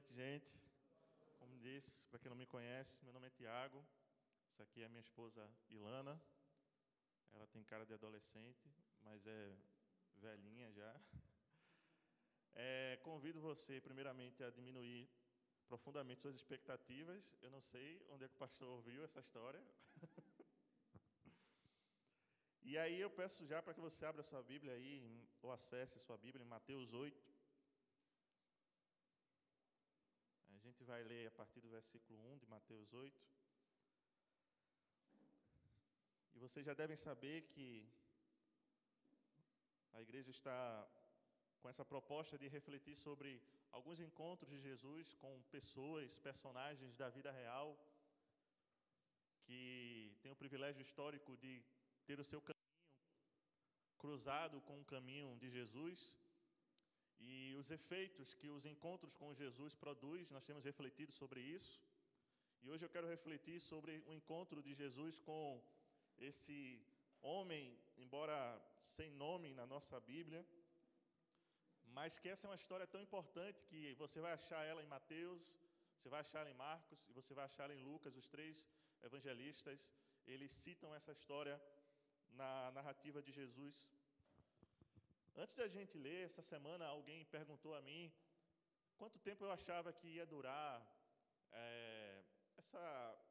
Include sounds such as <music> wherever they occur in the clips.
noite, gente. Como disse, para quem não me conhece, meu nome é Tiago. Essa aqui é minha esposa Ilana. Ela tem cara de adolescente, mas é velhinha já. <laughs> É, convido você, primeiramente, a diminuir profundamente suas expectativas. Eu não sei onde é que o pastor ouviu essa história. <laughs> e aí eu peço já para que você abra sua Bíblia aí, ou acesse sua Bíblia em Mateus 8. A gente vai ler a partir do versículo 1 de Mateus 8. E vocês já devem saber que a igreja está com essa proposta de refletir sobre alguns encontros de Jesus com pessoas, personagens da vida real, que têm o privilégio histórico de ter o seu caminho cruzado com o caminho de Jesus e os efeitos que os encontros com Jesus produz, nós temos refletido sobre isso. E hoje eu quero refletir sobre o encontro de Jesus com esse homem, embora sem nome na nossa Bíblia, mas que essa é uma história tão importante que você vai achar ela em Mateus, você vai achar ela em Marcos e você vai achar ela em Lucas, os três evangelistas, eles citam essa história na narrativa de Jesus Antes da gente ler, essa semana alguém perguntou a mim quanto tempo eu achava que ia durar é, essa,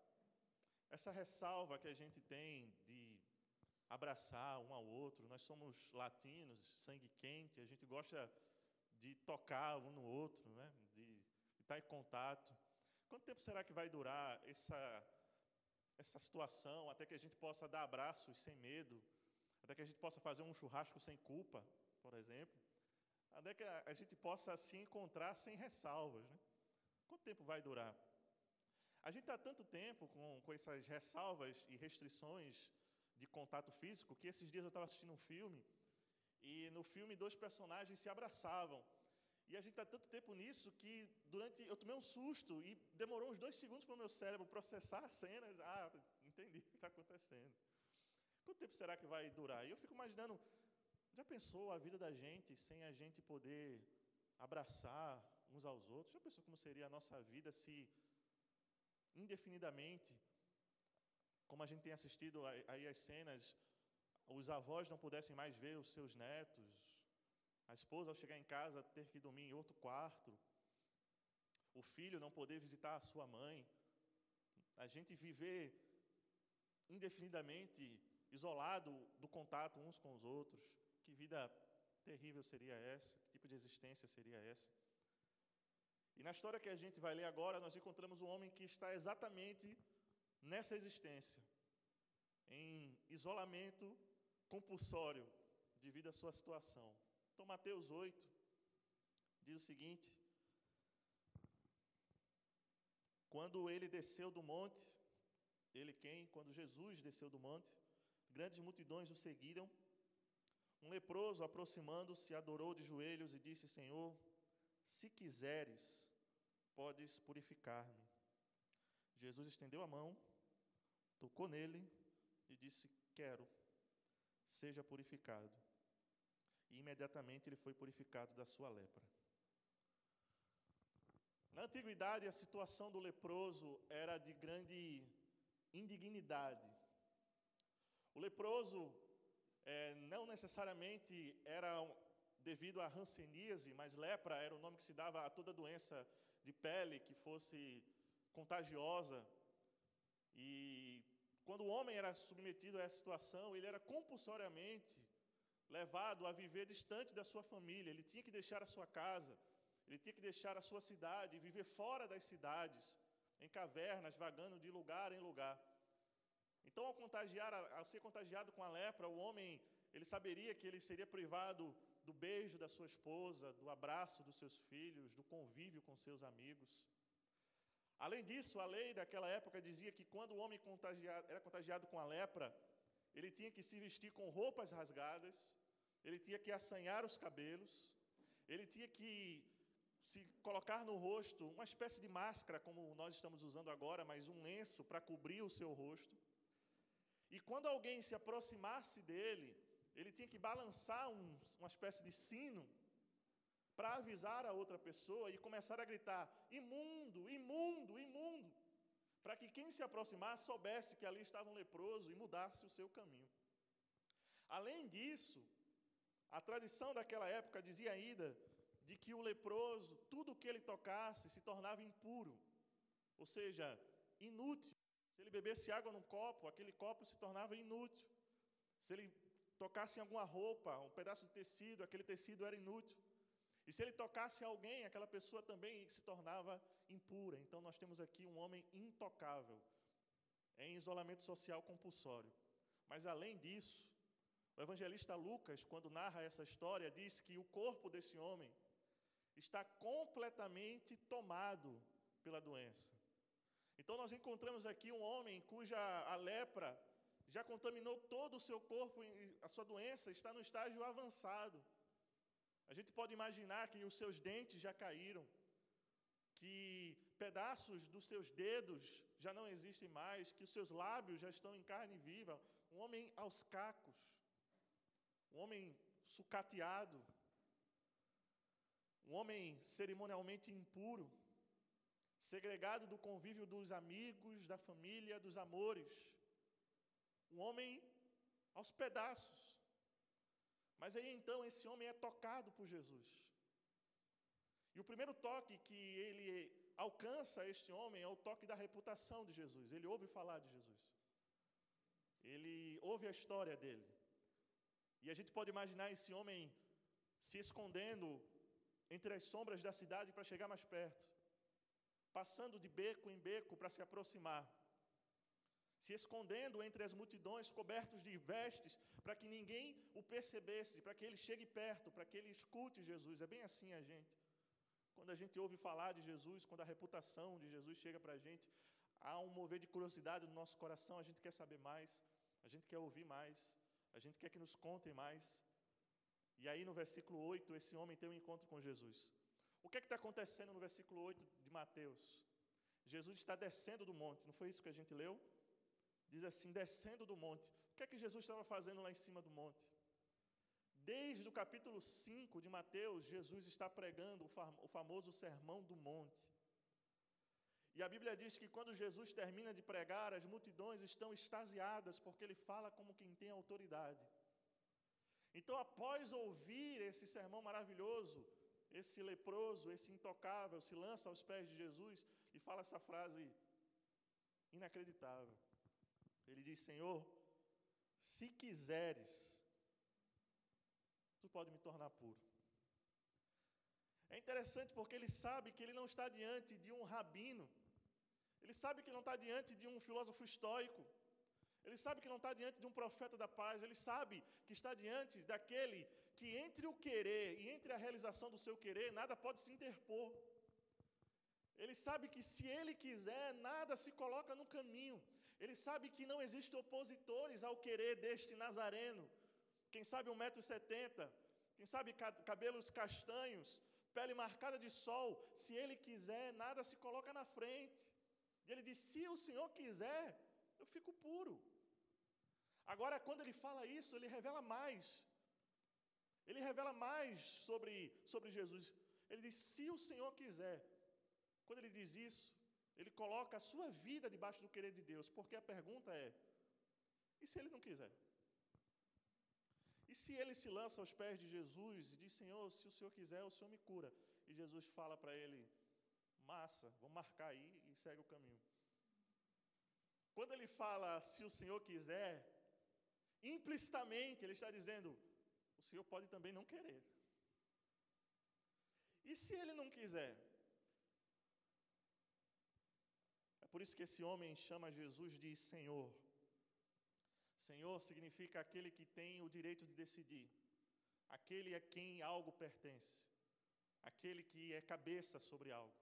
essa ressalva que a gente tem de abraçar um ao outro. Nós somos latinos, sangue quente, a gente gosta de tocar um no outro, né? de, de estar em contato. Quanto tempo será que vai durar essa, essa situação até que a gente possa dar abraços sem medo, até que a gente possa fazer um churrasco sem culpa? Por exemplo, até que a gente possa se encontrar sem ressalvas. Né? Quanto tempo vai durar? A gente está tanto tempo com, com essas ressalvas e restrições de contato físico que esses dias eu estava assistindo um filme e no filme dois personagens se abraçavam. E a gente está tanto tempo nisso que durante eu tomei um susto e demorou uns dois segundos para o meu cérebro processar a cena. Ah, entendi o que está acontecendo. Quanto tempo será que vai durar? E eu fico imaginando já pensou a vida da gente sem a gente poder abraçar uns aos outros? Já pensou como seria a nossa vida se indefinidamente, como a gente tem assistido aí as cenas, os avós não pudessem mais ver os seus netos, a esposa ao chegar em casa ter que dormir em outro quarto, o filho não poder visitar a sua mãe, a gente viver indefinidamente isolado do contato uns com os outros. Que vida terrível seria essa? Que tipo de existência seria essa? E na história que a gente vai ler agora, nós encontramos um homem que está exatamente nessa existência, em isolamento compulsório devido à sua situação. Então, Mateus 8 diz o seguinte: Quando ele desceu do monte, ele quem? Quando Jesus desceu do monte, grandes multidões o seguiram um leproso, aproximando-se, adorou de joelhos e disse: Senhor, se quiseres, podes purificar-me. Jesus estendeu a mão, tocou nele e disse: Quero, seja purificado. E imediatamente ele foi purificado da sua lepra. Na antiguidade, a situação do leproso era de grande indignidade. O leproso é, não necessariamente era devido à hanseníase, mas lepra era o nome que se dava a toda doença de pele que fosse contagiosa. E quando o homem era submetido a essa situação, ele era compulsoriamente levado a viver distante da sua família, ele tinha que deixar a sua casa, ele tinha que deixar a sua cidade, viver fora das cidades, em cavernas, vagando de lugar em lugar. Então, ao, contagiar, ao ser contagiado com a lepra, o homem ele saberia que ele seria privado do beijo da sua esposa, do abraço dos seus filhos, do convívio com seus amigos. Além disso, a lei daquela época dizia que quando o homem contagiado, era contagiado com a lepra, ele tinha que se vestir com roupas rasgadas, ele tinha que assanhar os cabelos, ele tinha que se colocar no rosto uma espécie de máscara, como nós estamos usando agora, mas um lenço para cobrir o seu rosto. E quando alguém se aproximasse dele, ele tinha que balançar um, uma espécie de sino para avisar a outra pessoa e começar a gritar: imundo, imundo, imundo, para que quem se aproximasse soubesse que ali estava um leproso e mudasse o seu caminho. Além disso, a tradição daquela época dizia ainda de que o leproso, tudo que ele tocasse, se tornava impuro, ou seja, inútil. Se ele bebesse água num copo, aquele copo se tornava inútil. Se ele tocasse em alguma roupa, um pedaço de tecido, aquele tecido era inútil. E se ele tocasse alguém, aquela pessoa também se tornava impura. Então nós temos aqui um homem intocável, em isolamento social compulsório. Mas além disso, o evangelista Lucas, quando narra essa história, diz que o corpo desse homem está completamente tomado pela doença. Então nós encontramos aqui um homem cuja a lepra já contaminou todo o seu corpo a sua doença está no estágio avançado. A gente pode imaginar que os seus dentes já caíram, que pedaços dos seus dedos já não existem mais, que os seus lábios já estão em carne viva. Um homem aos cacos, um homem sucateado, um homem cerimonialmente impuro, segregado do convívio dos amigos, da família, dos amores. Um homem aos pedaços. Mas aí então esse homem é tocado por Jesus. E o primeiro toque que ele alcança este homem é o toque da reputação de Jesus. Ele ouve falar de Jesus. Ele ouve a história dele. E a gente pode imaginar esse homem se escondendo entre as sombras da cidade para chegar mais perto, passando de beco em beco para se aproximar se escondendo entre as multidões, cobertos de vestes, para que ninguém o percebesse, para que ele chegue perto, para que ele escute Jesus. É bem assim a gente. Quando a gente ouve falar de Jesus, quando a reputação de Jesus chega para a gente, há um mover de curiosidade no nosso coração, a gente quer saber mais, a gente quer ouvir mais, a gente quer que nos contem mais. E aí no versículo 8, esse homem tem um encontro com Jesus. O que é está acontecendo no versículo 8 de Mateus? Jesus está descendo do monte, não foi isso que a gente leu? diz assim: descendo do monte. O que é que Jesus estava fazendo lá em cima do monte? Desde o capítulo 5 de Mateus, Jesus está pregando o famoso Sermão do Monte. E a Bíblia diz que quando Jesus termina de pregar, as multidões estão extasiadas, porque ele fala como quem tem autoridade. Então, após ouvir esse sermão maravilhoso, esse leproso, esse intocável, se lança aos pés de Jesus e fala essa frase inacreditável. Ele diz: Senhor, se quiseres, tu pode me tornar puro. É interessante porque ele sabe que ele não está diante de um rabino, ele sabe que não está diante de um filósofo estoico, ele sabe que não está diante de um profeta da paz, ele sabe que está diante daquele que entre o querer e entre a realização do seu querer, nada pode se interpor. Ele sabe que se ele quiser, nada se coloca no caminho. Ele sabe que não existem opositores ao querer deste Nazareno. Quem sabe 1,70m, quem sabe cabelos castanhos, pele marcada de sol. Se ele quiser, nada se coloca na frente. E ele diz: Se o Senhor quiser, eu fico puro. Agora, quando ele fala isso, ele revela mais. Ele revela mais sobre, sobre Jesus. Ele diz: Se o Senhor quiser. Quando ele diz isso, ele coloca a sua vida debaixo do querer de Deus, porque a pergunta é: e se ele não quiser? E se ele se lança aos pés de Jesus e diz: Senhor, se o Senhor quiser, o Senhor me cura? E Jesus fala para ele: Massa, vamos marcar aí e segue o caminho. Quando ele fala, se o Senhor quiser, implicitamente ele está dizendo: o Senhor pode também não querer. E se ele não quiser? por isso que esse homem chama Jesus de Senhor. Senhor significa aquele que tem o direito de decidir, aquele a quem algo pertence, aquele que é cabeça sobre algo.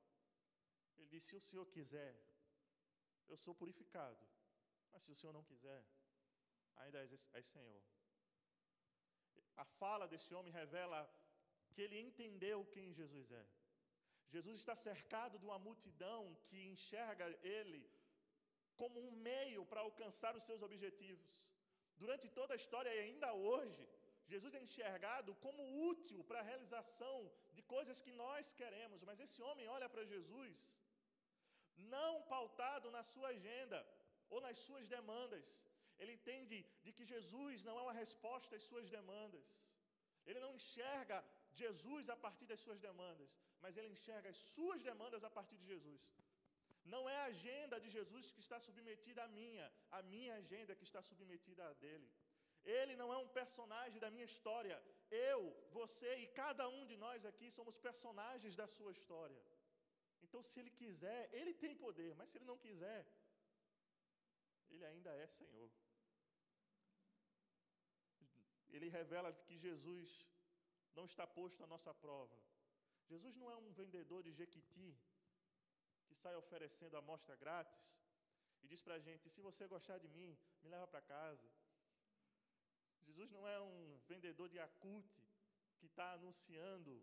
Ele diz: Se o Senhor quiser, eu sou purificado, mas se o Senhor não quiser, ainda és, és Senhor. A fala desse homem revela que ele entendeu quem Jesus é. Jesus está cercado de uma multidão que enxerga ele como um meio para alcançar os seus objetivos. Durante toda a história e ainda hoje, Jesus é enxergado como útil para a realização de coisas que nós queremos, mas esse homem olha para Jesus não pautado na sua agenda ou nas suas demandas. Ele entende de que Jesus não é uma resposta às suas demandas. Ele não enxerga Jesus a partir das suas demandas, mas ele enxerga as suas demandas a partir de Jesus. Não é a agenda de Jesus que está submetida à minha, a minha agenda que está submetida à dele. Ele não é um personagem da minha história. Eu, você e cada um de nós aqui somos personagens da sua história. Então, se ele quiser, ele tem poder, mas se ele não quiser, ele ainda é Senhor. Ele revela que Jesus não está posto à nossa prova. Jesus não é um vendedor de Jequiti que sai oferecendo amostra grátis e diz para a gente: se você gostar de mim, me leva para casa. Jesus não é um vendedor de acute que está anunciando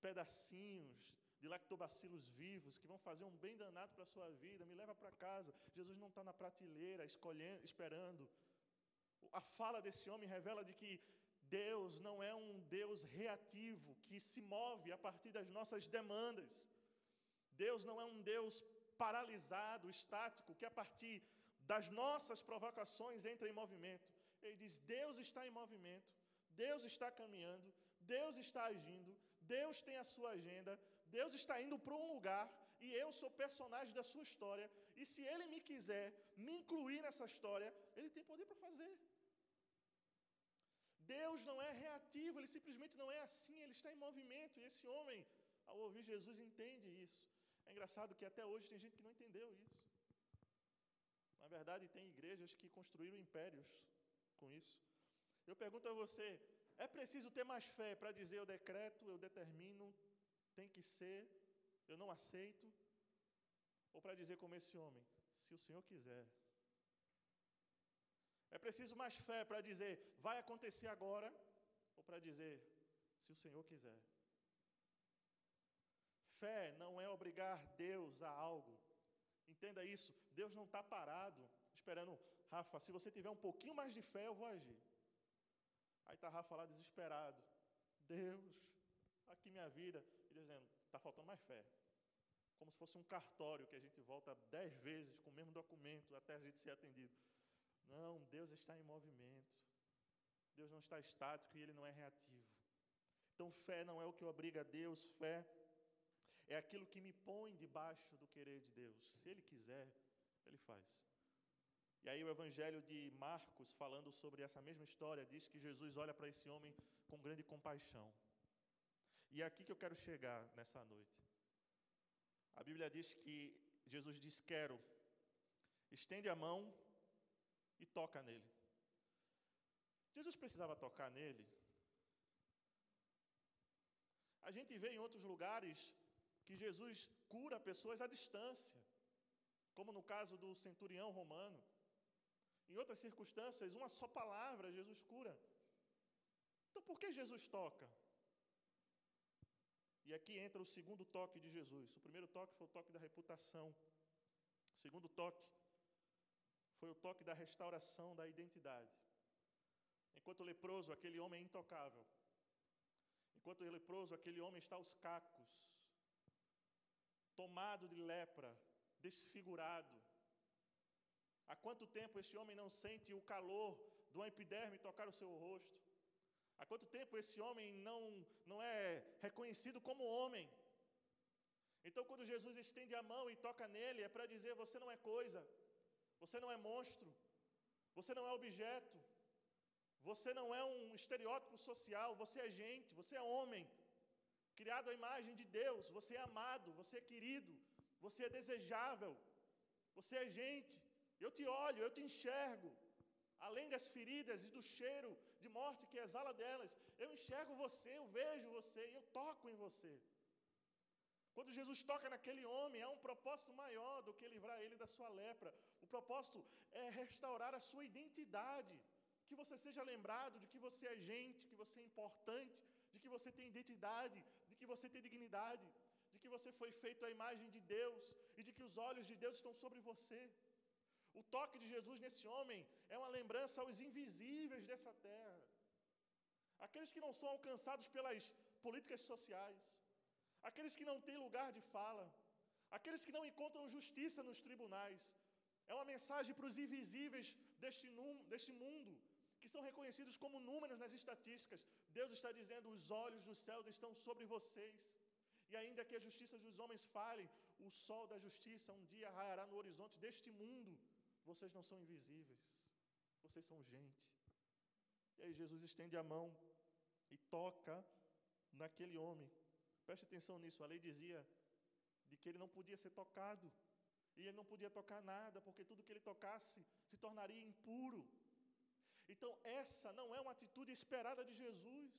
pedacinhos de lactobacilos vivos que vão fazer um bem danado para a sua vida, me leva para casa. Jesus não está na prateleira escolhendo, esperando. A fala desse homem revela de que Deus não é um Deus reativo que se move a partir das nossas demandas. Deus não é um Deus paralisado, estático, que a partir das nossas provocações entra em movimento. Ele diz: Deus está em movimento, Deus está caminhando, Deus está agindo, Deus tem a sua agenda, Deus está indo para um lugar e eu sou personagem da sua história. E se Ele me quiser me incluir nessa história, Ele tem poder para fazer. Deus não é reativo, Ele simplesmente não é assim, Ele está em movimento. E esse homem, ao ouvir Jesus, entende isso. É engraçado que até hoje tem gente que não entendeu isso. Na verdade, tem igrejas que construíram impérios com isso. Eu pergunto a você: é preciso ter mais fé para dizer eu decreto, eu determino, tem que ser, eu não aceito? Ou para dizer como esse homem, se o Senhor quiser. É preciso mais fé para dizer, vai acontecer agora, ou para dizer, se o Senhor quiser. Fé não é obrigar Deus a algo. Entenda isso. Deus não está parado esperando, Rafa, se você tiver um pouquinho mais de fé, eu vou agir. Aí está Rafa lá desesperado. Deus, aqui minha vida dizendo, está faltando mais fé. Como se fosse um cartório que a gente volta dez vezes com o mesmo documento até a gente ser atendido. Não, Deus está em movimento. Deus não está estático e Ele não é reativo. Então, fé não é o que obriga a Deus, fé é aquilo que me põe debaixo do querer de Deus. Se Ele quiser, Ele faz. E aí, o Evangelho de Marcos, falando sobre essa mesma história, diz que Jesus olha para esse homem com grande compaixão. E é aqui que eu quero chegar nessa noite. A Bíblia diz que Jesus diz: Quero, estende a mão e toca nele. Jesus precisava tocar nele. A gente vê em outros lugares que Jesus cura pessoas à distância, como no caso do centurião romano. Em outras circunstâncias, uma só palavra Jesus cura. Então, por que Jesus toca? E aqui entra o segundo toque de Jesus. O primeiro toque foi o toque da reputação. O segundo toque foi o toque da restauração da identidade. Enquanto leproso, aquele homem é intocável. Enquanto leproso, aquele homem está aos cacos, tomado de lepra, desfigurado. Há quanto tempo esse homem não sente o calor do epiderme tocar o seu rosto? Há quanto tempo esse homem não, não é reconhecido como homem? Então, quando Jesus estende a mão e toca nele, é para dizer: você não é coisa, você não é monstro, você não é objeto, você não é um estereótipo social, você é gente, você é homem, criado à imagem de Deus, você é amado, você é querido, você é desejável, você é gente. Eu te olho, eu te enxergo. Além das feridas e do cheiro de morte que exala delas, eu enxergo você, eu vejo você eu toco em você. Quando Jesus toca naquele homem, há um propósito maior do que livrar ele da sua lepra. O propósito é restaurar a sua identidade. Que você seja lembrado de que você é gente, que você é importante, de que você tem identidade, de que você tem dignidade, de que você foi feito à imagem de Deus e de que os olhos de Deus estão sobre você. O toque de Jesus nesse homem é uma lembrança aos invisíveis dessa terra. aqueles que não são alcançados pelas políticas sociais, aqueles que não têm lugar de fala, aqueles que não encontram justiça nos tribunais. É uma mensagem para os invisíveis deste, deste mundo, que são reconhecidos como números nas estatísticas. Deus está dizendo: os olhos dos céus estão sobre vocês. E ainda que a justiça dos homens fale, o sol da justiça um dia raiará no horizonte deste mundo. Vocês não são invisíveis, vocês são gente. E aí Jesus estende a mão e toca naquele homem. Preste atenção nisso, a lei dizia de que ele não podia ser tocado. E ele não podia tocar nada, porque tudo que ele tocasse se tornaria impuro. Então, essa não é uma atitude esperada de Jesus.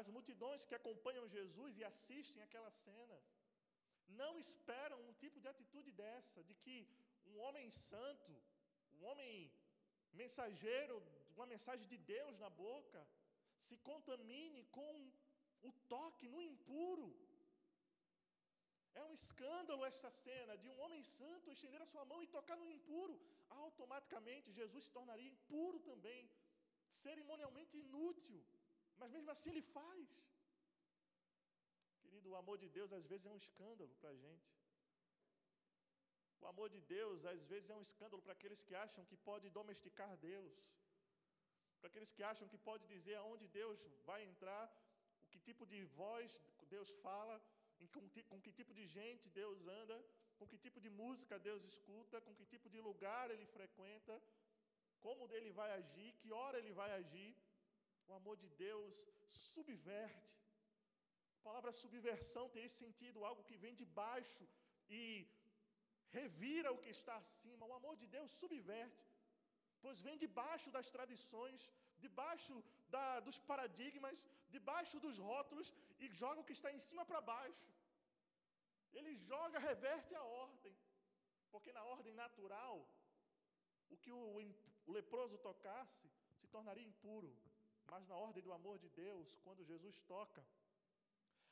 As multidões que acompanham Jesus e assistem aquela cena não esperam um tipo de atitude dessa, de que um homem santo, um homem mensageiro, uma mensagem de Deus na boca, se contamine com o toque no impuro. É um escândalo esta cena de um homem santo estender a sua mão e tocar no impuro. Automaticamente Jesus se tornaria impuro também, cerimonialmente inútil. Mas mesmo assim ele faz. Querido, o amor de Deus às vezes é um escândalo para a gente. O amor de Deus às vezes é um escândalo para aqueles que acham que pode domesticar Deus. Para aqueles que acham que pode dizer aonde Deus vai entrar, o que tipo de voz Deus fala, com, com que tipo de gente Deus anda, com que tipo de música Deus escuta, com que tipo de lugar ele frequenta, como dele vai agir, que hora ele vai agir. O amor de Deus subverte. A palavra subversão tem esse sentido, algo que vem de baixo e revira o que está acima. O amor de Deus subverte, pois vem debaixo das tradições, debaixo da, dos paradigmas, debaixo dos rótulos e joga o que está em cima para baixo. Ele joga, reverte a ordem, porque na ordem natural, o que o, o leproso tocasse se tornaria impuro. Mas na ordem do amor de Deus, quando Jesus toca,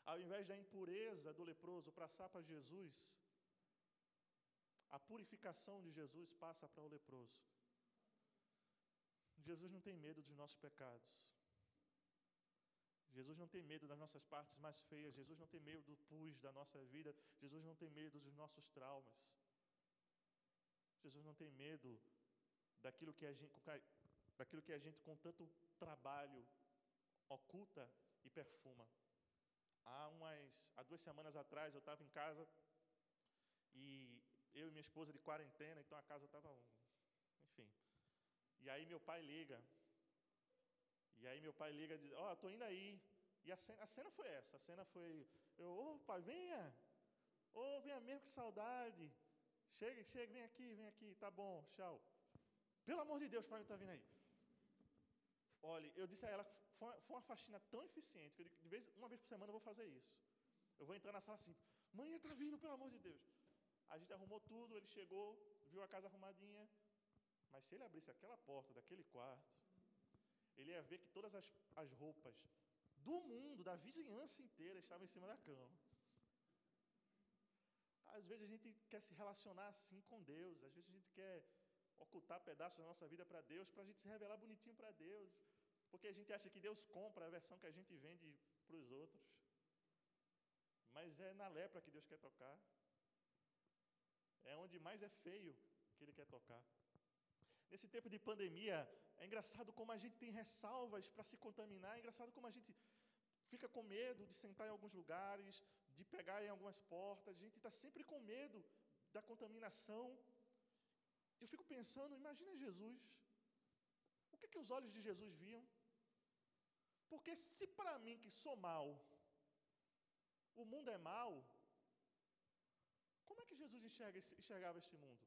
ao invés da impureza do leproso passar para Jesus, a purificação de Jesus passa para o leproso. Jesus não tem medo dos nossos pecados. Jesus não tem medo das nossas partes mais feias. Jesus não tem medo do pus da nossa vida. Jesus não tem medo dos nossos traumas. Jesus não tem medo daquilo que a gente, daquilo que a gente com tanto trabalho oculta e perfuma. Há umas, há duas semanas atrás eu estava em casa e eu e minha esposa de quarentena, então a casa estava, enfim. E aí meu pai liga. E aí meu pai liga e diz: Ó, oh, estou indo aí. E a cena, a cena foi essa. A cena foi: Eu, ô oh, pai, venha. Ô, oh, venha mesmo, que saudade. Chega, chega, vem aqui, vem aqui. Tá bom, tchau. Pelo amor de Deus, pai, não está vindo aí. Olha, eu disse a ela, foi, foi uma faxina tão eficiente que eu, de vez, uma vez por semana eu vou fazer isso. Eu vou entrar na sala assim, mãe está vindo, pelo amor de Deus. A gente arrumou tudo, ele chegou, viu a casa arrumadinha. Mas se ele abrisse aquela porta daquele quarto, ele ia ver que todas as, as roupas do mundo, da vizinhança inteira, estavam em cima da cama. Às vezes a gente quer se relacionar assim com Deus, às vezes a gente quer ocultar pedaços da nossa vida para Deus, para a gente se revelar bonitinho para Deus, porque a gente acha que Deus compra a versão que a gente vende para os outros. Mas é na lepra que Deus quer tocar. É onde mais é feio que Ele quer tocar. Nesse tempo de pandemia, é engraçado como a gente tem ressalvas para se contaminar, é engraçado como a gente fica com medo de sentar em alguns lugares, de pegar em algumas portas, a gente está sempre com medo da contaminação. Eu fico pensando, imagina Jesus. O que, que os olhos de Jesus viam? Porque se para mim que sou mal, o mundo é mal, como é que Jesus enxerga, enxergava este mundo?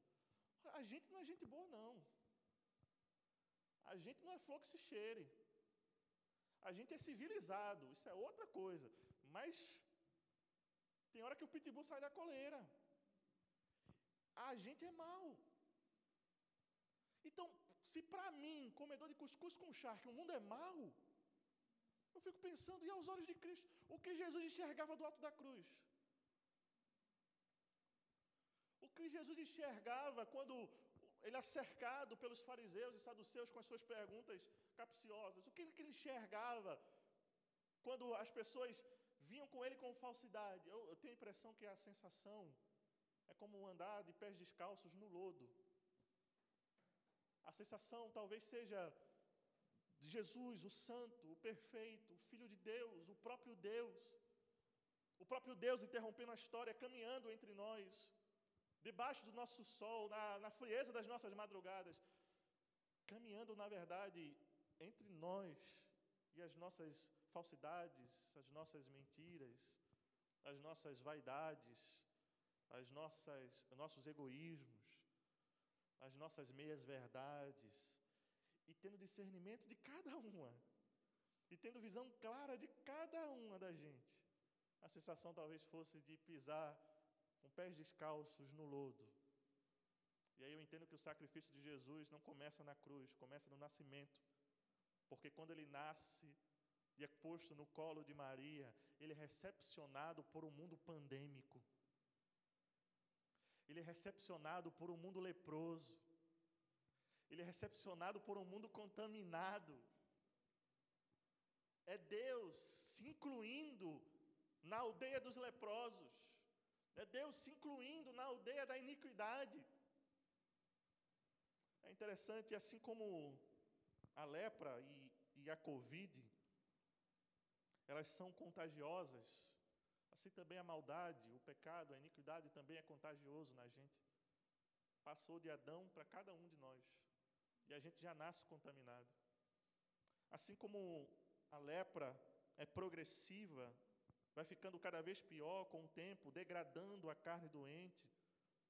A gente não é gente boa, não. A gente não é flor que se cheire. A gente é civilizado, isso é outra coisa. Mas tem hora que o pitbull sai da coleira. A gente é mal. Então, se para mim, comedor de cuscuz com charque, o mundo é mau, eu fico pensando, e aos olhos de Cristo, o que Jesus enxergava do alto da cruz? O que Jesus enxergava quando ele é cercado pelos fariseus e saduceus com as suas perguntas capciosas. O que ele enxergava quando as pessoas vinham com ele com falsidade? Eu, eu tenho a impressão que a sensação é como andar de pés descalços no lodo. A sensação talvez seja de Jesus, o Santo, o Perfeito, o Filho de Deus, o próprio Deus. O próprio Deus interrompendo a história, caminhando entre nós, debaixo do nosso sol, na, na frieza das nossas madrugadas, caminhando, na verdade, entre nós e as nossas falsidades, as nossas mentiras, as nossas vaidades, as nossas, os nossos egoísmos, as nossas meias verdades, e tendo discernimento de cada uma, e tendo visão clara de cada uma da gente. A sensação talvez fosse de pisar com pés descalços no lodo. E aí eu entendo que o sacrifício de Jesus não começa na cruz, começa no nascimento. Porque quando ele nasce e é posto no colo de Maria, ele é recepcionado por um mundo pandêmico. Ele é recepcionado por um mundo leproso. Ele é recepcionado por um mundo contaminado. É Deus se incluindo na aldeia dos leprosos. É Deus se incluindo na aldeia da iniquidade. É interessante, assim como a lepra e, e a Covid, elas são contagiosas, assim também a maldade, o pecado, a iniquidade também é contagioso na gente. Passou de Adão para cada um de nós. E a gente já nasce contaminado. Assim como a lepra é progressiva, vai ficando cada vez pior com o tempo, degradando a carne doente.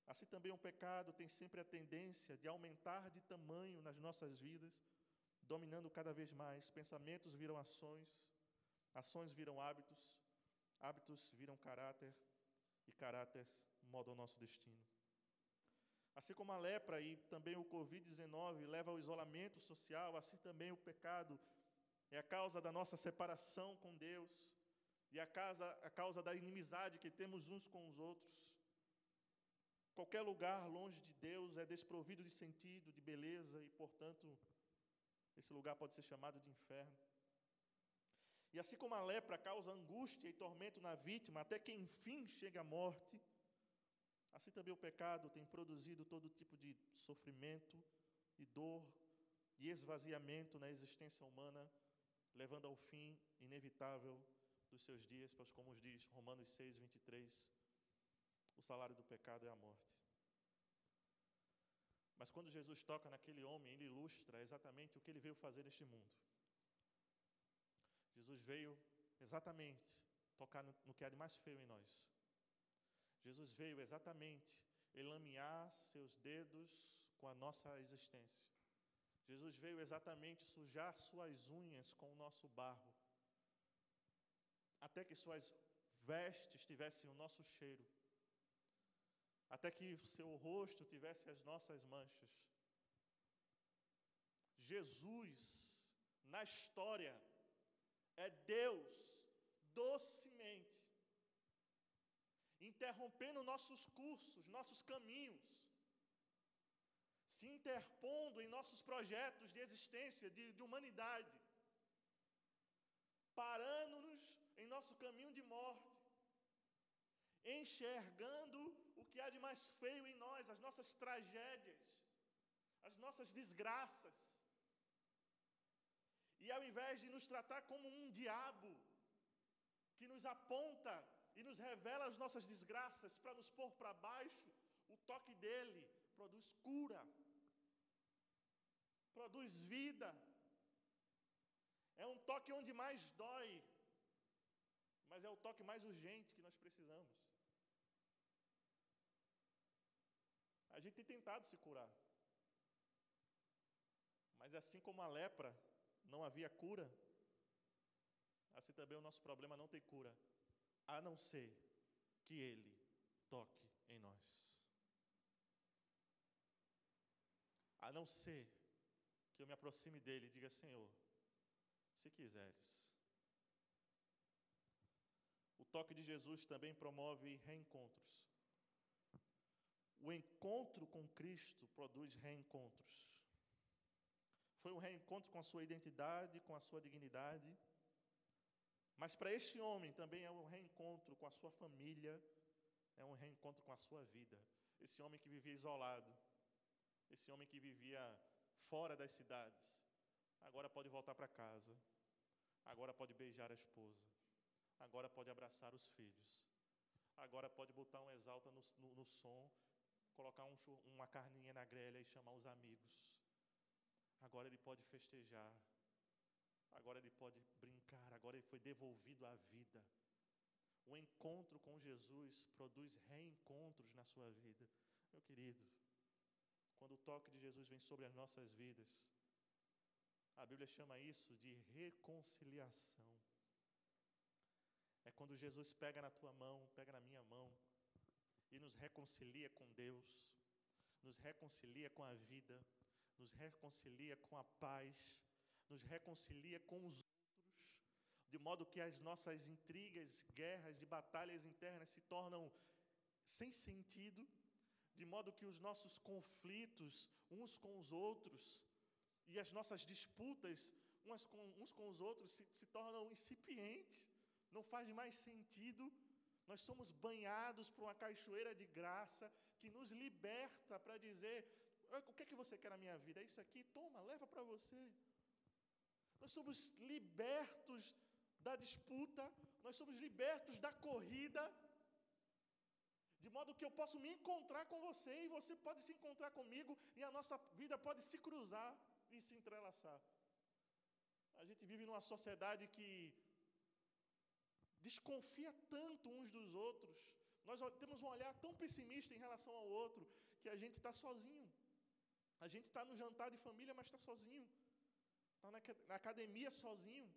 Assim também o pecado tem sempre a tendência de aumentar de tamanho nas nossas vidas, dominando cada vez mais. Pensamentos viram ações, ações viram hábitos, hábitos viram caráter e caráter moldam o nosso destino. Assim como a lepra e também o Covid-19 leva ao isolamento social, assim também o pecado é a causa da nossa separação com Deus, e a causa, a causa da inimizade que temos uns com os outros. Qualquer lugar longe de Deus é desprovido de sentido, de beleza, e, portanto, esse lugar pode ser chamado de inferno. E assim como a lepra causa angústia e tormento na vítima, até que enfim chega a morte, assim também o pecado tem produzido todo tipo de sofrimento e dor e esvaziamento na existência humana, levando ao fim inevitável dos seus dias, pois, como diz Romanos 6, 23, o salário do pecado é a morte. Mas quando Jesus toca naquele homem, ele ilustra exatamente o que ele veio fazer neste mundo. Jesus veio exatamente tocar no, no que há de mais feio em nós. Jesus veio exatamente elamear seus dedos com a nossa existência. Jesus veio exatamente sujar suas unhas com o nosso barro até que suas vestes tivessem o nosso cheiro, até que o seu rosto tivesse as nossas manchas. Jesus, na história, é Deus docemente interrompendo nossos cursos, nossos caminhos, se interpondo em nossos projetos de existência, de, de humanidade, parando-nos em nosso caminho de morte, enxergando o que há de mais feio em nós, as nossas tragédias, as nossas desgraças. E ao invés de nos tratar como um diabo, que nos aponta e nos revela as nossas desgraças para nos pôr para baixo, o toque dele produz cura, produz vida. É um toque onde mais dói, mas é o toque mais urgente que nós precisamos. A gente tem tentado se curar. Mas assim como a lepra não havia cura, assim também o nosso problema não tem cura, a não ser que Ele toque em nós. A não ser que eu me aproxime dele e diga: Senhor, se quiseres, toque de Jesus também promove reencontros. O encontro com Cristo produz reencontros. Foi um reencontro com a sua identidade, com a sua dignidade. Mas para este homem também é um reencontro com a sua família, é um reencontro com a sua vida. Esse homem que vivia isolado, esse homem que vivia fora das cidades, agora pode voltar para casa, agora pode beijar a esposa, agora pode abraçar os filhos, agora pode botar um exalta no, no, no som, colocar um, uma carninha na grelha e chamar os amigos. Agora ele pode festejar, agora ele pode brincar, agora ele foi devolvido à vida. O encontro com Jesus produz reencontros na sua vida. Meu querido, quando o toque de Jesus vem sobre as nossas vidas, a Bíblia chama isso de reconciliação. É quando Jesus pega na tua mão, pega na minha mão, e nos reconcilia com Deus, nos reconcilia com a vida, nos reconcilia com a paz, nos reconcilia com os outros, de modo que as nossas intrigas, guerras e batalhas internas se tornam sem sentido, de modo que os nossos conflitos uns com os outros e as nossas disputas umas com, uns com os outros se, se tornam incipientes, não faz mais sentido. Nós somos banhados por uma cachoeira de graça que nos liberta para dizer: o que é que você quer na minha vida? É isso aqui? Toma, leva para você. Nós somos libertos da disputa, nós somos libertos da corrida, de modo que eu posso me encontrar com você e você pode se encontrar comigo e a nossa vida pode se cruzar e se entrelaçar. A gente vive numa sociedade que desconfia tanto uns dos outros, nós temos um olhar tão pessimista em relação ao outro, que a gente está sozinho. A gente está no jantar de família, mas está sozinho. Está na, academia sozinho.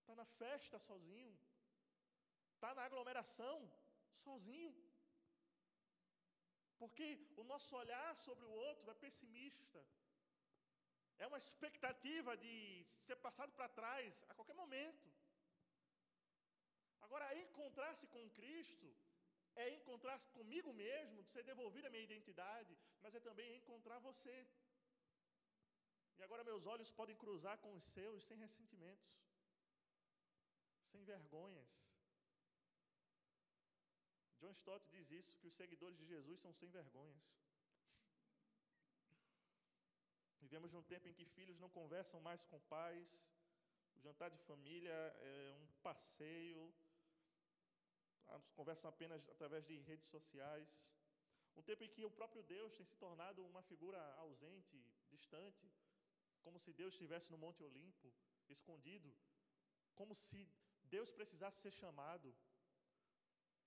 Está na festa sozinho. Está na aglomeração sozinho. Porque o nosso olhar sobre o outro é pessimista. É uma expectativa de ser passado para trás a qualquer momento. Agora, encontrar-se com Cristo é encontrar comigo mesmo, de ser devolvida a minha identidade, mas é também encontrar você. E agora meus olhos podem cruzar com os seus sem ressentimentos, sem vergonhas. John Stott diz isso, que os seguidores de Jesus são sem vergonhas. Vivemos num tempo em que filhos não conversam mais com pais, o jantar de família é um passeio, conversam apenas através de redes sociais. Um tempo em que o próprio Deus tem se tornado uma figura ausente, distante, como se Deus estivesse no Monte Olimpo, escondido, como se Deus precisasse ser chamado,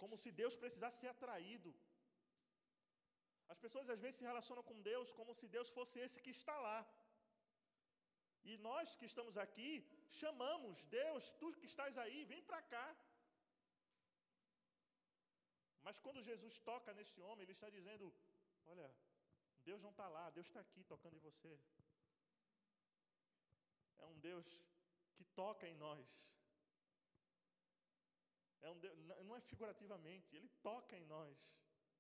como se Deus precisasse ser atraído. As pessoas às vezes se relacionam com Deus como se Deus fosse esse que está lá. E nós que estamos aqui, chamamos Deus, tu que estás aí, vem para cá. Mas quando Jesus toca neste homem, ele está dizendo: Olha, Deus não está lá, Deus está aqui tocando em você. É um Deus que toca em nós. É um Deus, não é figurativamente, ele toca em nós.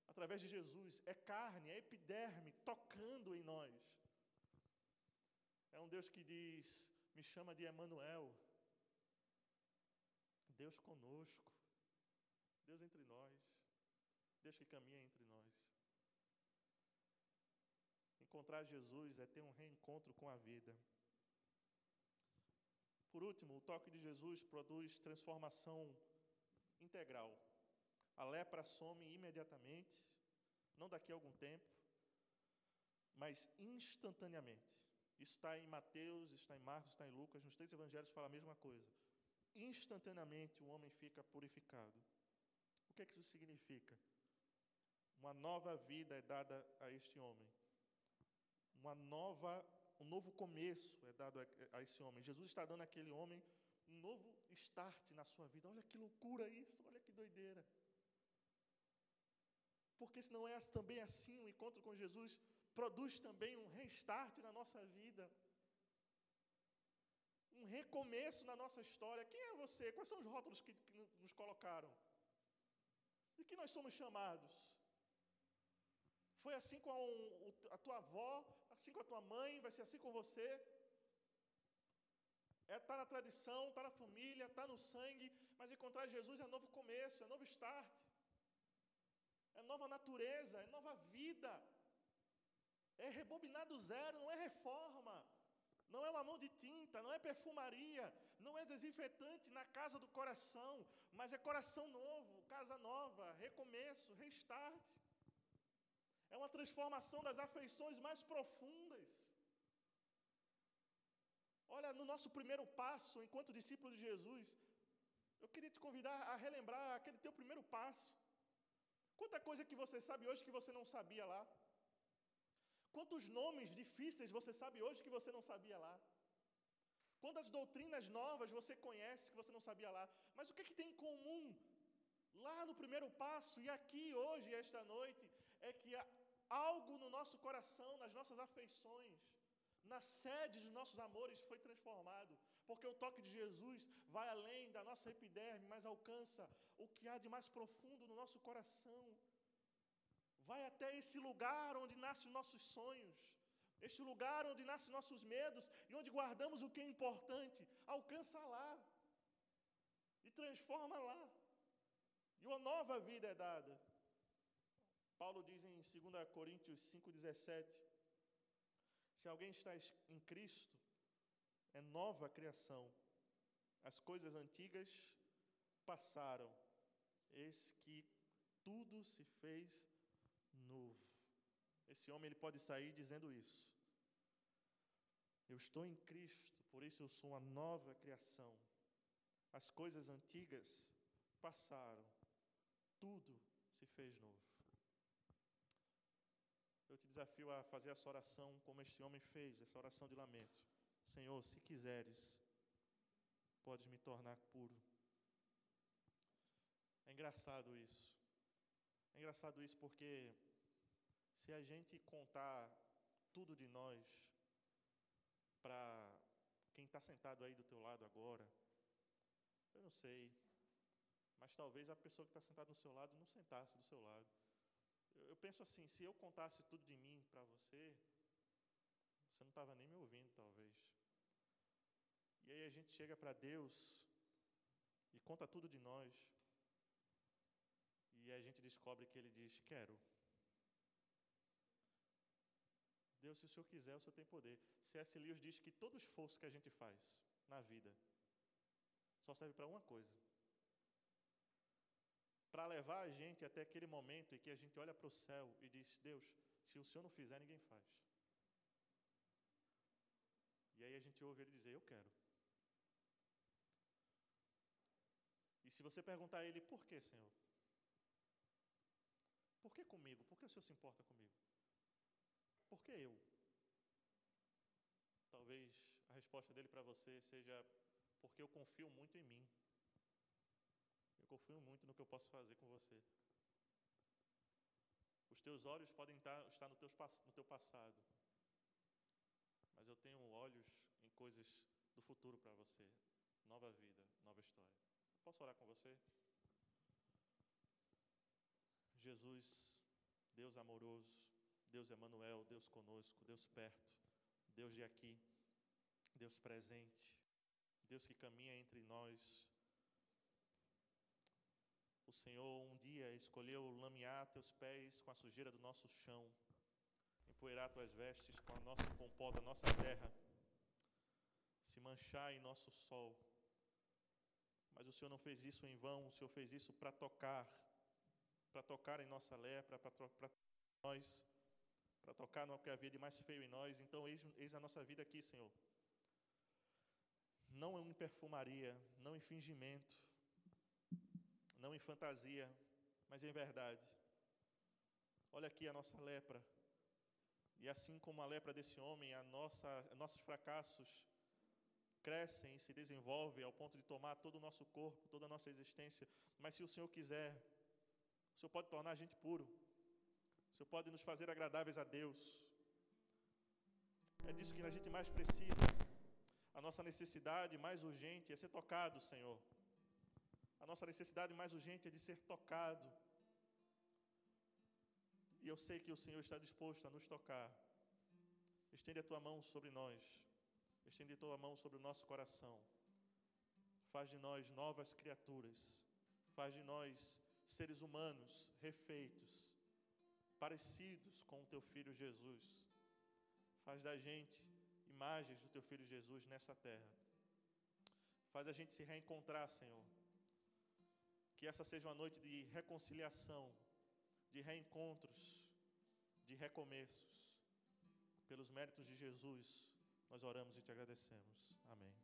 Através de Jesus. É carne, é epiderme tocando em nós. É um Deus que diz: Me chama de Emanuel. Deus conosco. Deus entre nós. Deus que caminha entre nós. Encontrar Jesus é ter um reencontro com a vida. Por último, o toque de Jesus produz transformação integral. A lepra some imediatamente, não daqui a algum tempo, mas instantaneamente. Isso está em Mateus, está em Marcos, está em Lucas, nos três evangelhos fala a mesma coisa. Instantaneamente o homem fica purificado. O que, é que isso significa? Uma nova vida é dada a este homem. Uma nova, um novo começo é dado a, a esse homem. Jesus está dando àquele homem um novo start na sua vida. Olha que loucura isso, olha que doideira. Porque se não é também assim, o encontro com Jesus produz também um restart na nossa vida. Um recomeço na nossa história. Quem é você? Quais são os rótulos que, que nos colocaram? De que nós somos chamados? Foi assim com a, a tua avó, assim com a tua mãe, vai ser assim com você. Está é, tá na tradição, está na família, está no sangue, mas encontrar Jesus é novo começo, é novo start, é nova natureza, é nova vida, é rebobinar do zero, não é reforma, não é uma mão de tinta, não é perfumaria, não é desinfetante na casa do coração, mas é coração novo, casa nova, recomeço, restart. É uma transformação das afeições mais profundas. Olha, no nosso primeiro passo, enquanto discípulo de Jesus, eu queria te convidar a relembrar aquele teu primeiro passo. Quanta coisa que você sabe hoje que você não sabia lá. Quantos nomes difíceis você sabe hoje que você não sabia lá. Quantas doutrinas novas você conhece que você não sabia lá. Mas o que, é que tem em comum lá no primeiro passo e aqui hoje, esta noite, é que algo no nosso coração, nas nossas afeições, na sede dos nossos amores foi transformado, porque o toque de Jesus vai além da nossa epiderme, mas alcança o que há de mais profundo no nosso coração. Vai até esse lugar onde nascem os nossos sonhos, este lugar onde nascem nossos medos e onde guardamos o que é importante. Alcança lá e transforma lá. E uma nova vida é dada. Paulo diz em 2 Coríntios 5,17: Se alguém está em Cristo, é nova criação. As coisas antigas passaram, eis que tudo se fez novo. Esse homem ele pode sair dizendo isso. Eu estou em Cristo, por isso eu sou uma nova criação. As coisas antigas passaram, tudo se fez novo. Eu te desafio a fazer essa oração como este homem fez, essa oração de lamento. Senhor, se quiseres, podes me tornar puro. É engraçado isso. É engraçado isso porque se a gente contar tudo de nós para quem está sentado aí do teu lado agora, eu não sei, mas talvez a pessoa que está sentada do seu lado não sentasse do seu lado. Eu, penso assim: se eu contasse tudo de mim para você, você não estava nem me ouvindo, talvez. E aí a gente chega para Deus e conta tudo de nós. E a gente descobre que Ele diz: Quero. Deus, se o Senhor quiser, o Senhor tem poder. C.S. Lewis diz que todo esforço que a gente faz na vida só serve para uma coisa: para levar a gente até aquele momento em que a gente olha para o céu e diz: Deus, se o Senhor não fizer, ninguém faz. E aí a gente ouve ele dizer: Eu quero. E se você perguntar a ele: Por que, Senhor? Por que comigo? Por que o Senhor se importa comigo? Por que eu? Talvez a resposta dele para você seja: Porque eu confio muito em mim confio muito no que eu posso fazer com você. Os teus olhos podem estar, estar no, teus, no teu passado, mas eu tenho olhos em coisas do futuro para você. Nova vida, nova história. Posso orar com você? Jesus, Deus amoroso, Deus Emanuel, Deus conosco, Deus perto, Deus de aqui, Deus presente, Deus que caminha entre nós, o Senhor um dia escolheu lamear teus pés com a sujeira do nosso chão, empoeirar tuas vestes com, a nossa, com o pó da nossa terra, se manchar em nosso sol. Mas o Senhor não fez isso em vão, o Senhor fez isso para tocar, para tocar em nossa lepra, para nós, para tocar no que havia de mais feio em nós. Então, eis, eis a nossa vida aqui, Senhor. Não em perfumaria, não em fingimento, não em fantasia, mas em verdade. Olha aqui a nossa lepra. E assim como a lepra desse homem, a nossa, nossos fracassos crescem e se desenvolvem ao ponto de tomar todo o nosso corpo, toda a nossa existência. Mas se o Senhor quiser, o Senhor pode tornar a gente puro. O Senhor pode nos fazer agradáveis a Deus. É disso que a gente mais precisa. A nossa necessidade mais urgente é ser tocado, Senhor. Nossa necessidade mais urgente é de ser tocado. E eu sei que o Senhor está disposto a nos tocar. Estende a tua mão sobre nós. Estende a tua mão sobre o nosso coração. Faz de nós novas criaturas. Faz de nós seres humanos refeitos, parecidos com o teu filho Jesus. Faz da gente imagens do teu filho Jesus nessa terra. Faz a gente se reencontrar, Senhor. Que essa seja uma noite de reconciliação, de reencontros, de recomeços. Pelos méritos de Jesus, nós oramos e te agradecemos. Amém.